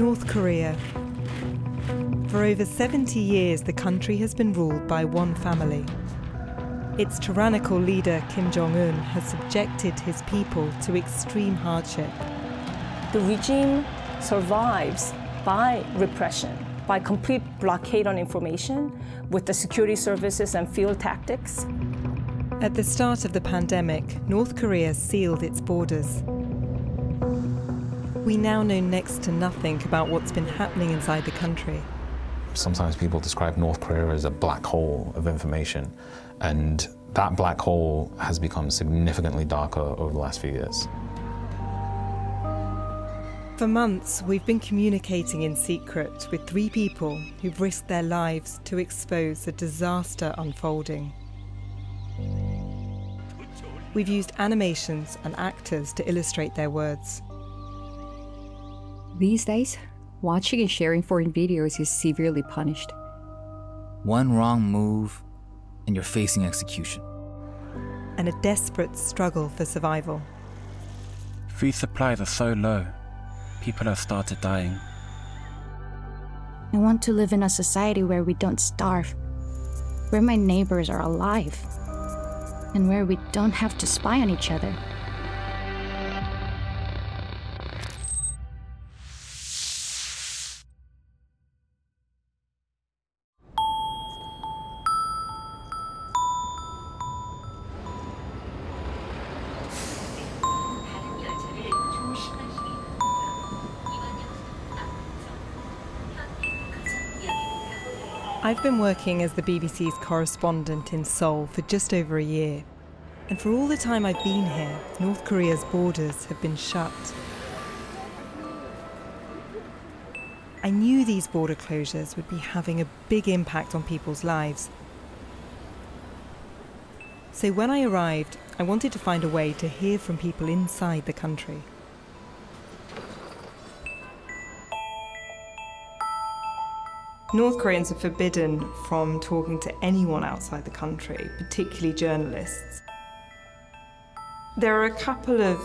North Korea. For over 70 years, the country has been ruled by one family. Its tyrannical leader, Kim Jong un, has subjected his people to extreme hardship. The regime survives by repression, by complete blockade on information with the security services and field tactics. At the start of the pandemic, North Korea sealed its borders. We now know next to nothing about what's been happening inside the country. Sometimes people describe North Korea as a black hole of information, and that black hole has become significantly darker over the last few years. For months, we've been communicating in secret with three people who've risked their lives to expose a disaster unfolding. We've used animations and actors to illustrate their words. These days, watching and sharing foreign videos is severely punished. One wrong move, and you're facing execution. And a desperate struggle for survival. Food supplies are so low, people have started dying. I want to live in a society where we don't starve, where my neighbors are alive and where we don't have to spy on each other. I've been working as the BBC's correspondent in Seoul for just over a year. And for all the time I've been here, North Korea's borders have been shut. I knew these border closures would be having a big impact on people's lives. So when I arrived, I wanted to find a way to hear from people inside the country. North Koreans are forbidden from talking to anyone outside the country, particularly journalists. There are a couple of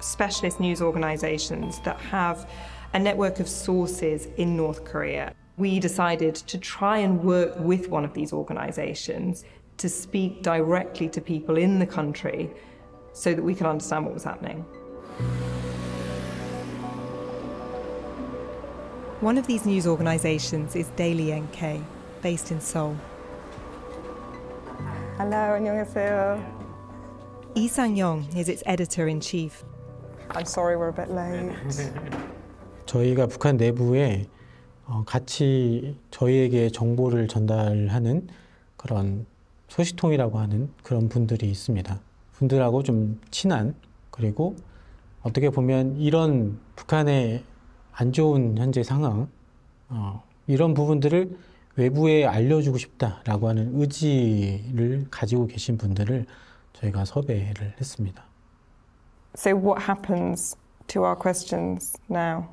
specialist news organisations that have a network of sources in North Korea. We decided to try and work with one of these organisations to speak directly to people in the country so that we could understand what was happening. One of these news organisations is Daily NK, based in Seoul. Hello, 안녕하세요. Lee Sang-yong is its editor-in-chief. I'm sorry we're a bit late. 저희가 북한 내부에 같이 저희에게 정보를 전달하는 그런 소식통이라고 하는 그런 분들이 있습니다. 분들하고 좀 친한 그리고 어떻게 보면 이런 북한의 안 좋은 현재 상황 어, 이런 부분들을 외부에 알려주고 싶다라고 하는 의지를 가지고 계신 분들을 저희가 섭외를 했습니다. So what happens to our questions now?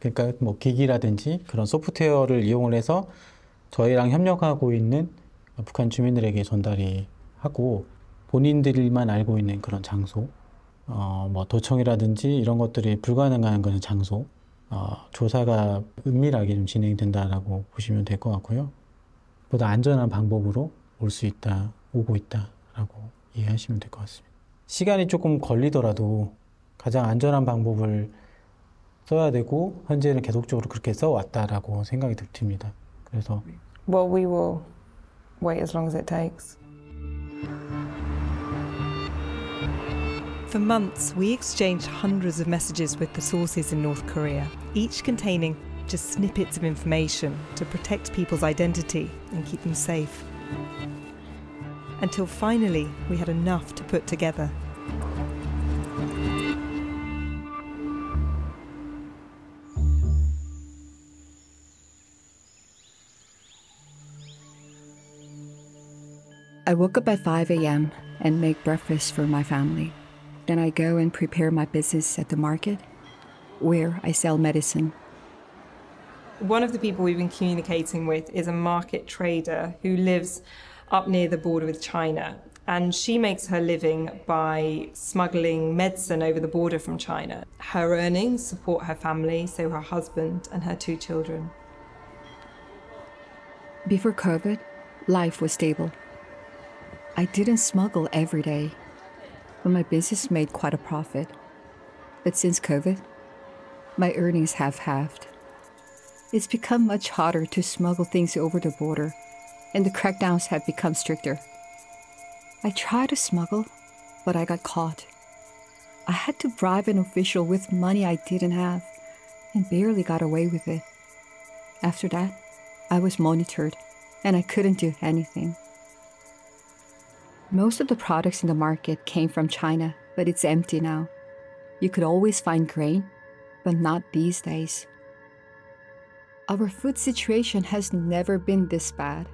그러니까 뭐 기기라든지 그런 소프트웨어를 이용을 해서 저희랑 협력하고 있는 북한 주민들에게 전달이 하고 본인들만 알고 있는 그런 장소, 어, 뭐 도청이라든지 이런 것들이 불가능한 그런 장소, 어, 조사가 은밀하게 좀 진행된다라고 보시면 될 것 같고요. 보다 안전한 방법으로 올 수 있다, 오고 있다라고 이해하시면 될 것 같습니다. 시간이 조금 걸리더라도 가장 안전한 방법을 써야 되고 현재는 계속적으로 그렇게 써왔다라고 생각이 듭니다. 그래서 Well, we will wait as long as it takes. For months, we exchanged hundreds of messages with the sources in North Korea, each containing just snippets of information to protect people's identity and keep them safe. Until finally, we had enough to put together. I woke up at 5 a.m. and make breakfast for my family. Then I go and prepare my business at the market where I sell medicine. One of the people we've been communicating with is a market trader who lives up near the border with China. and she makes her living by smuggling medicine over the border from China. Her earnings support her family, so her husband and her two children. Before COVID, life was stable. I didn't smuggle every day, my business made quite a profit. But since COVID, my earnings have halved. It's become much harder to smuggle things over the border, and the crackdowns have become stricter. I tried to smuggle, but I got caught. I had to bribe an official with money I didn't have and barely got away with it. After that, I was monitored and I couldn't do anything. Most of the products in the market came from China, but it's empty now. You could always find grain, but not these days. Our food situation has never been this bad.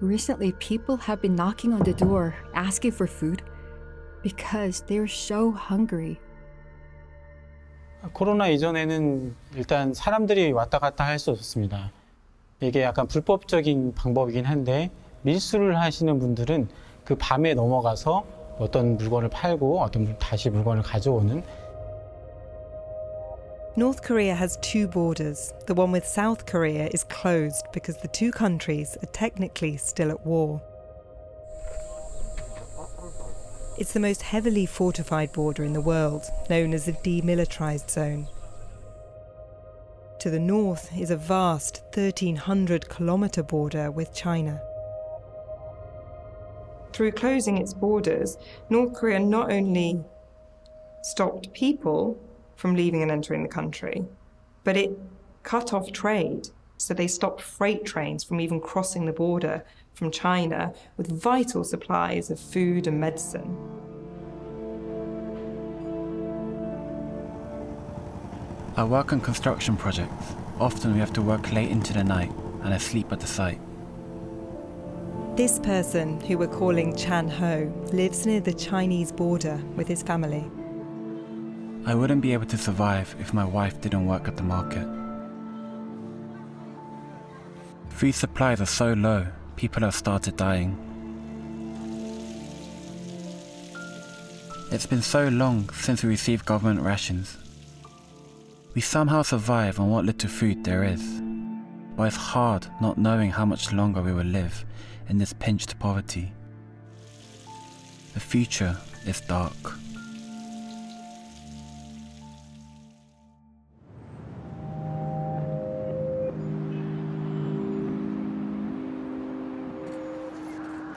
Recently, people have been knocking on the door asking for food because they're so hungry. 코로나 이전에는 일단 사람들이 왔다 갔다 할 수 없었습니다. 이게 약간 불법적인 방법이긴 한데 밀수를 하시는 분들은 그 밤에 넘어가서 어떤 물건을 팔고 어떤 다시 물건을 가져오는 North Korea has two borders. The one with South Korea is closed because the two countries are technically still at war. It's the most heavily fortified border in the world, known as the demilitarized zone. To the north is a vast 1300 kilometre border with China. Through closing its borders, North Korea not only stopped people from leaving and entering the country, but it cut off trade. So they stopped freight trains from even crossing the border from China with vital supplies of food and medicine. I work on construction projects. Often we have to work late into the night and I sleep at the site. This person, who we're calling Chan Ho, lives near the Chinese border with his family. I wouldn't be able to survive if my wife didn't work at the market. Food supplies are so low, people have started dying. It's been so long since we received government rations. We somehow survive on what little food there is, but it's hard not knowing how much longer we will live in this pinched poverty. The future is dark.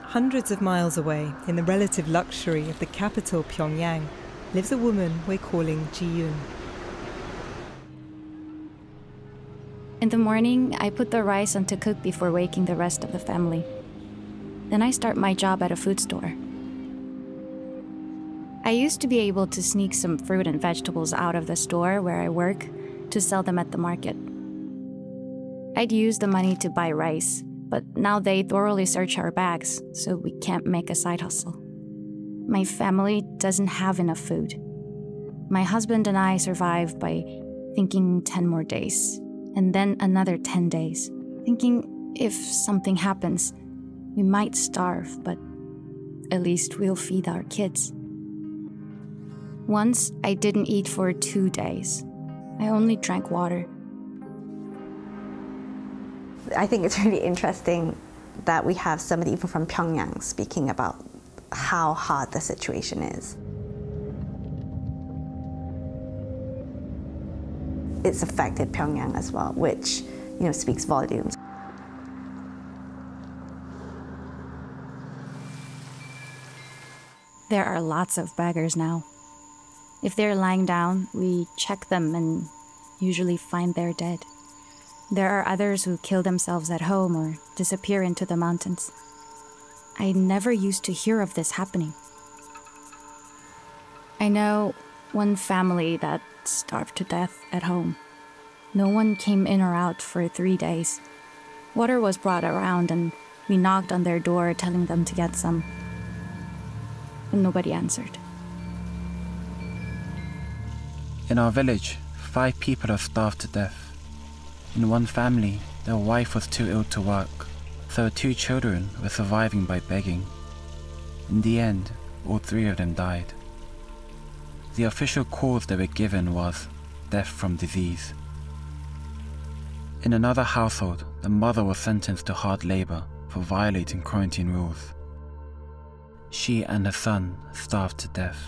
Hundreds of miles away, in the relative luxury of the capital Pyongyang, lives a woman we're calling Ji Yun. In the morning, I put the rice on to cook before waking the rest of the family. Then I start my job at a food store. I used to be able to sneak some fruit and vegetables out of the store where I work to sell them at the market. I'd use the money to buy rice, but now they thoroughly search our bags, so we can't make a side hustle. My family doesn't have enough food. My husband and I survive by thinking 10 more days, and then another 10 days, thinking if something happens, we might starve, but at least we'll feed our kids. Once, I didn't eat for two days. I only drank water. I think it's really interesting that we have somebody even from Pyongyang speaking about how hard the situation is. It's affected Pyongyang as well, which you know speaks volumes. There are lots of beggars now. If they're lying down, we check them and usually find they're dead. There are others who kill themselves at home or disappear into the mountains. I never used to hear of this happening. I know one family that starved to death at home. No one came in or out for three days. Water was brought around, and we knocked on their door telling them to get some. But nobody answered. In our village, five people have starved to death. In one family, their wife was too ill to work, so two children were surviving by begging. In the end, all three of them died. The official cause they were given was death from disease. In another household, the mother was sentenced to hard labor for violating quarantine rules. She and her son starved to death.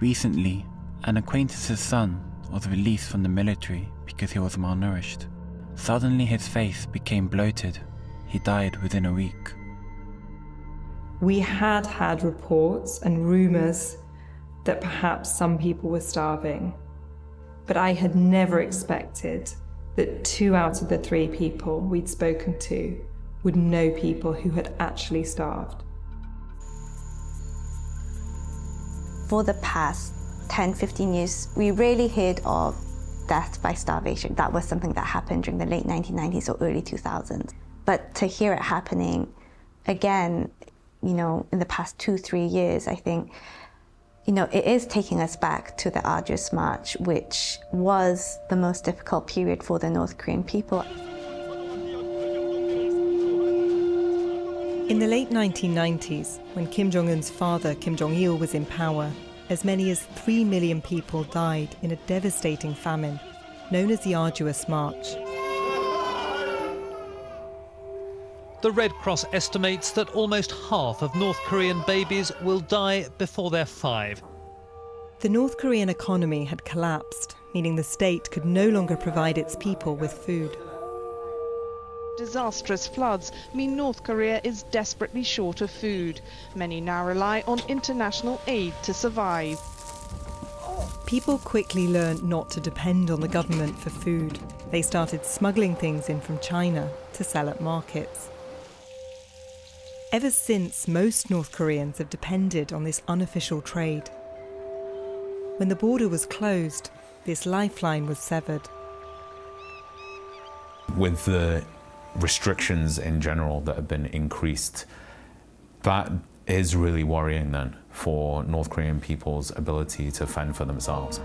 Recently, an acquaintance's son was released from the military because he was malnourished. Suddenly, his face became bloated. He died within a week. We had had reports and rumours that perhaps some people were starving, but I had never expected that two out of the three people we'd spoken to would know people who had actually starved. For the past 10, 15 years, we rarely heard of death by starvation. That was something that happened during the late 1990s or early 2000s. But to hear it happening again, you know, in the past two, three years, I think, you know, it is taking us back to the arduous march, which was the most difficult period for the North Korean people. In the late 1990s, when Kim Jong un's father, Kim Jong il, was in power, as many as 3 million people died in a devastating famine known as the Arduous March. The Red Cross estimates that almost half of North Korean babies will die before they're five. The North Korean economy had collapsed, meaning the state could no longer provide its people with food. Disastrous floods mean North Korea is desperately short of food. Many now rely on international aid to survive. People quickly learned not to depend on the government for food. They started smuggling things in from China to sell at markets. Ever since, most North Koreans have depended on this unofficial trade. When the border was closed, this lifeline was severed. With the restrictions in general that have been increased, that is really worrying then for North Korean people's ability to fend for themselves.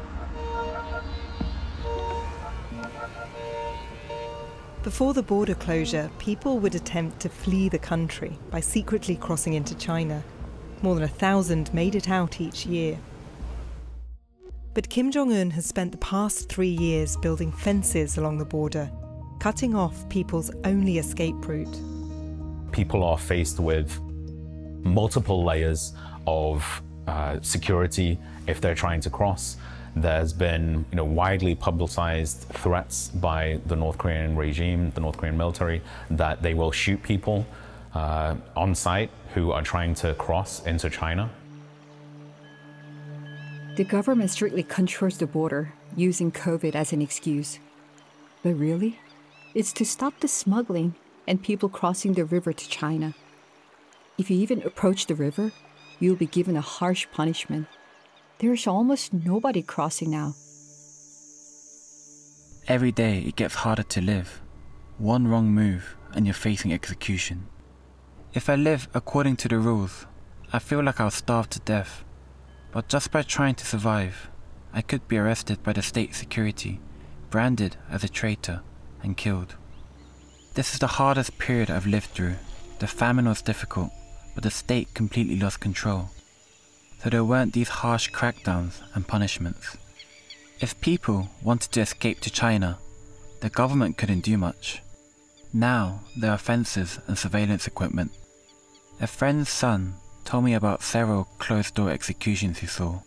Before the border closure, people would attempt to flee the country by secretly crossing into China. More than a thousand made it out each year. But Kim Jong un has spent the past three years building fences along the border cutting off people's only escape route. People are faced with multiple layers of uh, security if they're trying to cross. There's been you know, widely publicized threats by the North Korean regime, the North Korean military, that they will shoot people uh, on sight who are trying to cross into China. The government strictly controls the border, using COVID as an excuse. But really? It's to stop the smuggling and people crossing the river to China. If you even approach the river, you'll be given a harsh punishment. There's almost nobody crossing now. Every day it gets harder to live. One wrong move and you're facing execution. If I live according to the rules, I feel like I'll starve to death. But just by trying to survive, I could be arrested by the state security, branded as a traitor and killed. This is the hardest period I've lived through. The famine was difficult, but the state completely lost control. So there weren't these harsh crackdowns and punishments. If people wanted to escape to China, the government couldn't do much. Now there are fences and surveillance equipment. A friend's son told me about several closed door executions he saw.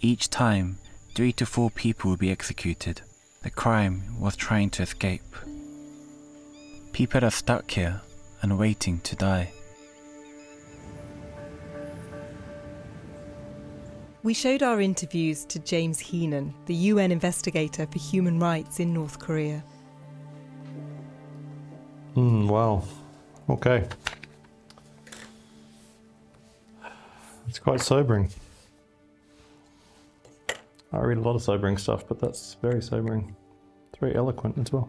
Each time, three to four people would be executed. The crime was trying to escape. People are stuck here and waiting to die. We showed our interviews to James Heenan, the UN investigator for human rights in North Korea. Mm, wow. Okay. It's quite sobering. I read a lot of sobering stuff, but that's very sobering. It's very eloquent as well.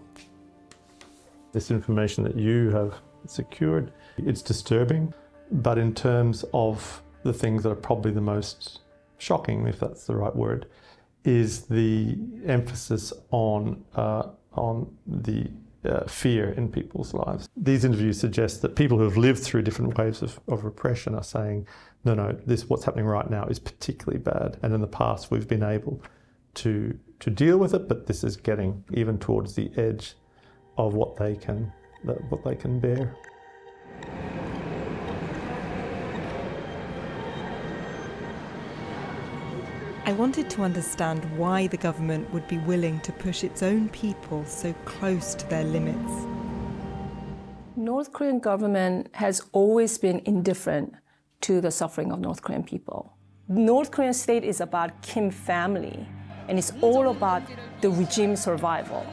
This information that you have secured, it's disturbing, but in terms of the things that are probably the most shocking, if that's the right word, is the emphasis on uh, on the uh, fear in people's lives. These interviews suggest that people who have lived through different waves of, of repression are saying, no, no, this what's happening right now is particularly bad. And in the past, we've been able to to deal with it, but this is getting even towards the edge of what they can what they can bear. I wanted to understand why the government would be willing to push its own people so close to their limits. North Korean government has always been indifferent to the suffering of North Korean people. North Korean state is about Kim family, and it's all about the regime survival.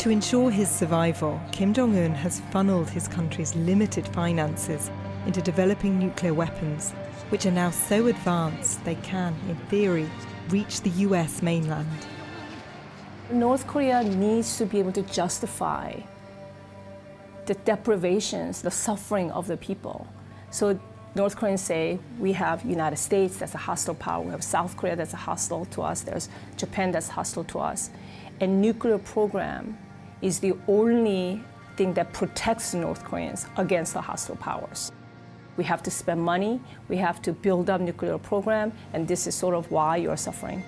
To ensure his survival, Kim Jong un has funneled his country's limited finances into developing nuclear weapons, which are now so advanced they can, in theory, reach the US mainland. North Korea needs to be able to justify the deprivations, the suffering of the people. So North Koreans say we have United States that's a hostile power, we have South Korea that's a hostile to us, there's Japan that's hostile to us. And nuclear program is the only thing that protects North Koreans against the hostile powers. We have to spend money, we have to build up nuclear program, and this is sort of why you're suffering.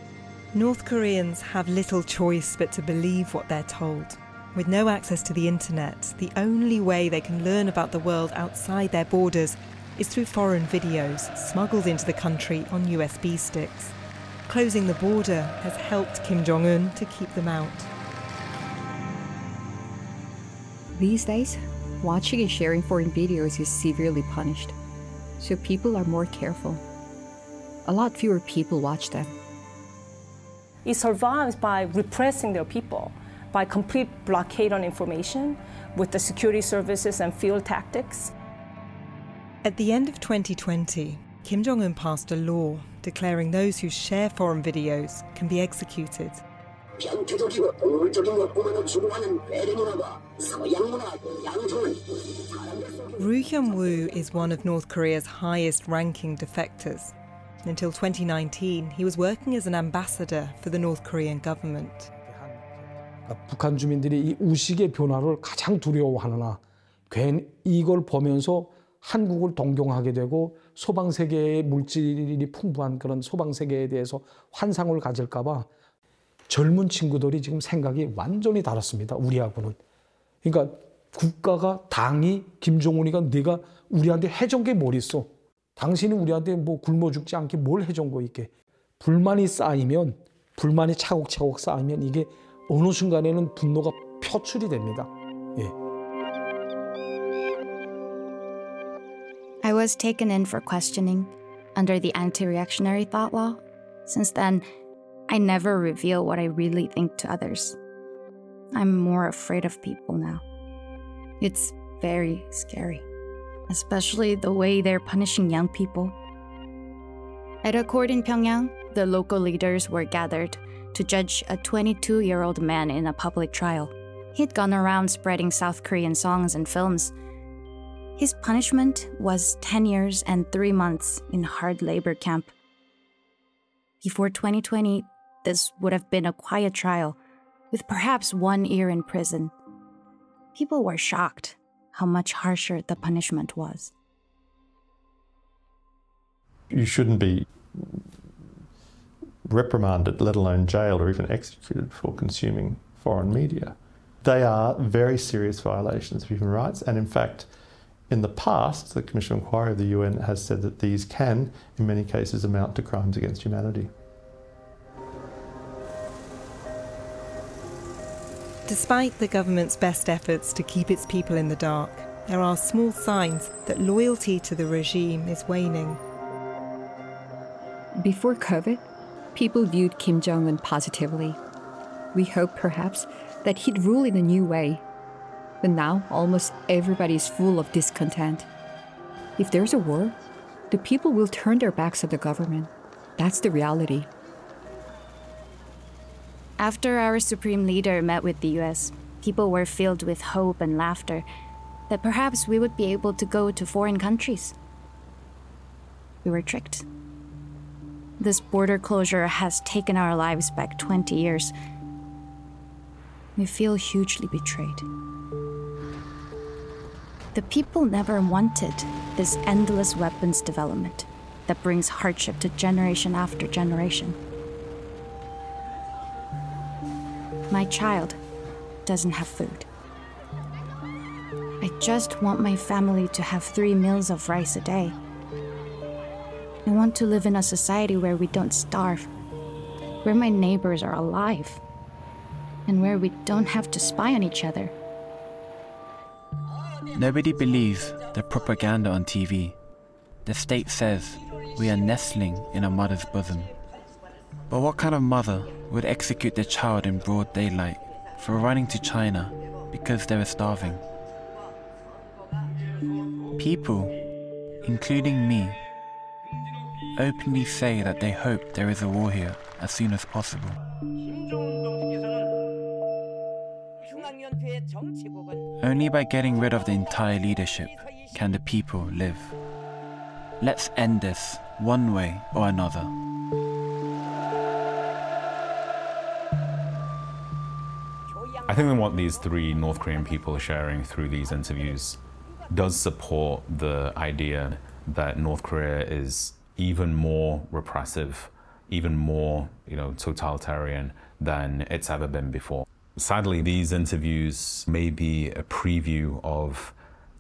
North Koreans have little choice but to believe what they're told. With no access to the internet, the only way they can learn about the world outside their borders is through foreign videos smuggled into the country on USB sticks. Closing the border has helped Kim Jong un to keep them out. These days, watching and sharing foreign videos is severely punished, so people are more careful. A lot fewer people watch them. It survives by repressing their people, by complete blockade on information with the security services and field tactics. At the end of 2020, Kim Jong un passed a law declaring those who share foreign videos can be executed. Ru Hyun-woo is one of North Korea's highest ranking defectors. Until 2019, he was working as an ambassador for the North Korean government. 북한 주민들이 이 우식의 변화를 가장 두려워하느나 괜 이걸 보면서 한국을 동경하게 되고 소방 세계의 물질이 풍부한 그런 소방 세계에 대해서 환상을 가질까 봐 젊은 친구들이 지금 생각이 완전히 다릅니다. 우리하고는. 그러니까 국가가 당이 김정은이가 네가 우리한테 해준 게 뭘 있어? 당신이 우리한테 뭐 굶어 죽지 않게 뭘 해준 거 있게? 불만이 쌓이면 불만이 차곡차곡 쌓이면 이게 어느 순간에는 분노가 표출이 됩니다. 예. I was taken in for questioning under the anti-reactionary thought law. Since then, I never reveal what I really think to others. I'm more afraid of people now. It's very scary, especially the way they're punishing young people. At a court in Pyongyang, the local leaders were gathered to judge a 22 year old man in a public trial. He'd gone around spreading South Korean songs and films. His punishment was 10 years and 3 months in hard labor camp. Before 2020, this would have been a quiet trial, with perhaps one year in prison. People were shocked how much harsher the punishment was. You shouldn't be reprimanded, let alone jailed or even executed for consuming foreign media. They are very serious violations of human rights, and in fact, in the past, the Commission of Inquiry of the UN has said that these can, in many cases, amount to crimes against humanity. Despite the government's best efforts to keep its people in the dark, there are small signs that loyalty to the regime is waning. Before COVID, people viewed Kim Jong un positively. We hoped perhaps that he'd rule in a new way. But now almost everybody is full of discontent. If there's a war, the people will turn their backs on the government. That's the reality. After our supreme leader met with the US, people were filled with hope and laughter that perhaps we would be able to go to foreign countries. We were tricked. This border closure has taken our lives back 20 years. we feel hugely betrayed. The people never wanted this endless weapons development that brings hardship to generation after generation. My child doesn't have food. I just want my family to have three meals of rice a day. I want to live in a society where we don't starve, where my neighbors are alive, and where we don't have to spy on each other. Nobody believes the propaganda on TV. The state says we are nestling in a mother's bosom. But what kind of mother would execute their child in broad daylight for running to China because they were starving? People, including me, openly say that they hope there is a war here as soon as possible. Only by getting rid of the entire leadership can the people live. Let's end this one way or another. I think that what these three North Korean people are sharing through these interviews does support the idea that North Korea is even more repressive, even more, you know, totalitarian than it's ever been before. Sadly, these interviews may be a preview of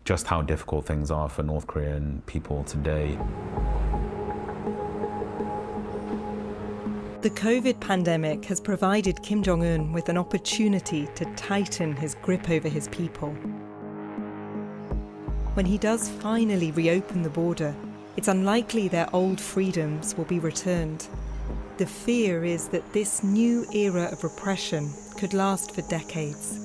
just how difficult things are for North Korean people today. The COVID pandemic has provided Kim Jong un with an opportunity to tighten his grip over his people. When he does finally reopen the border, it's unlikely their old freedoms will be returned. The fear is that this new era of repression could last for decades.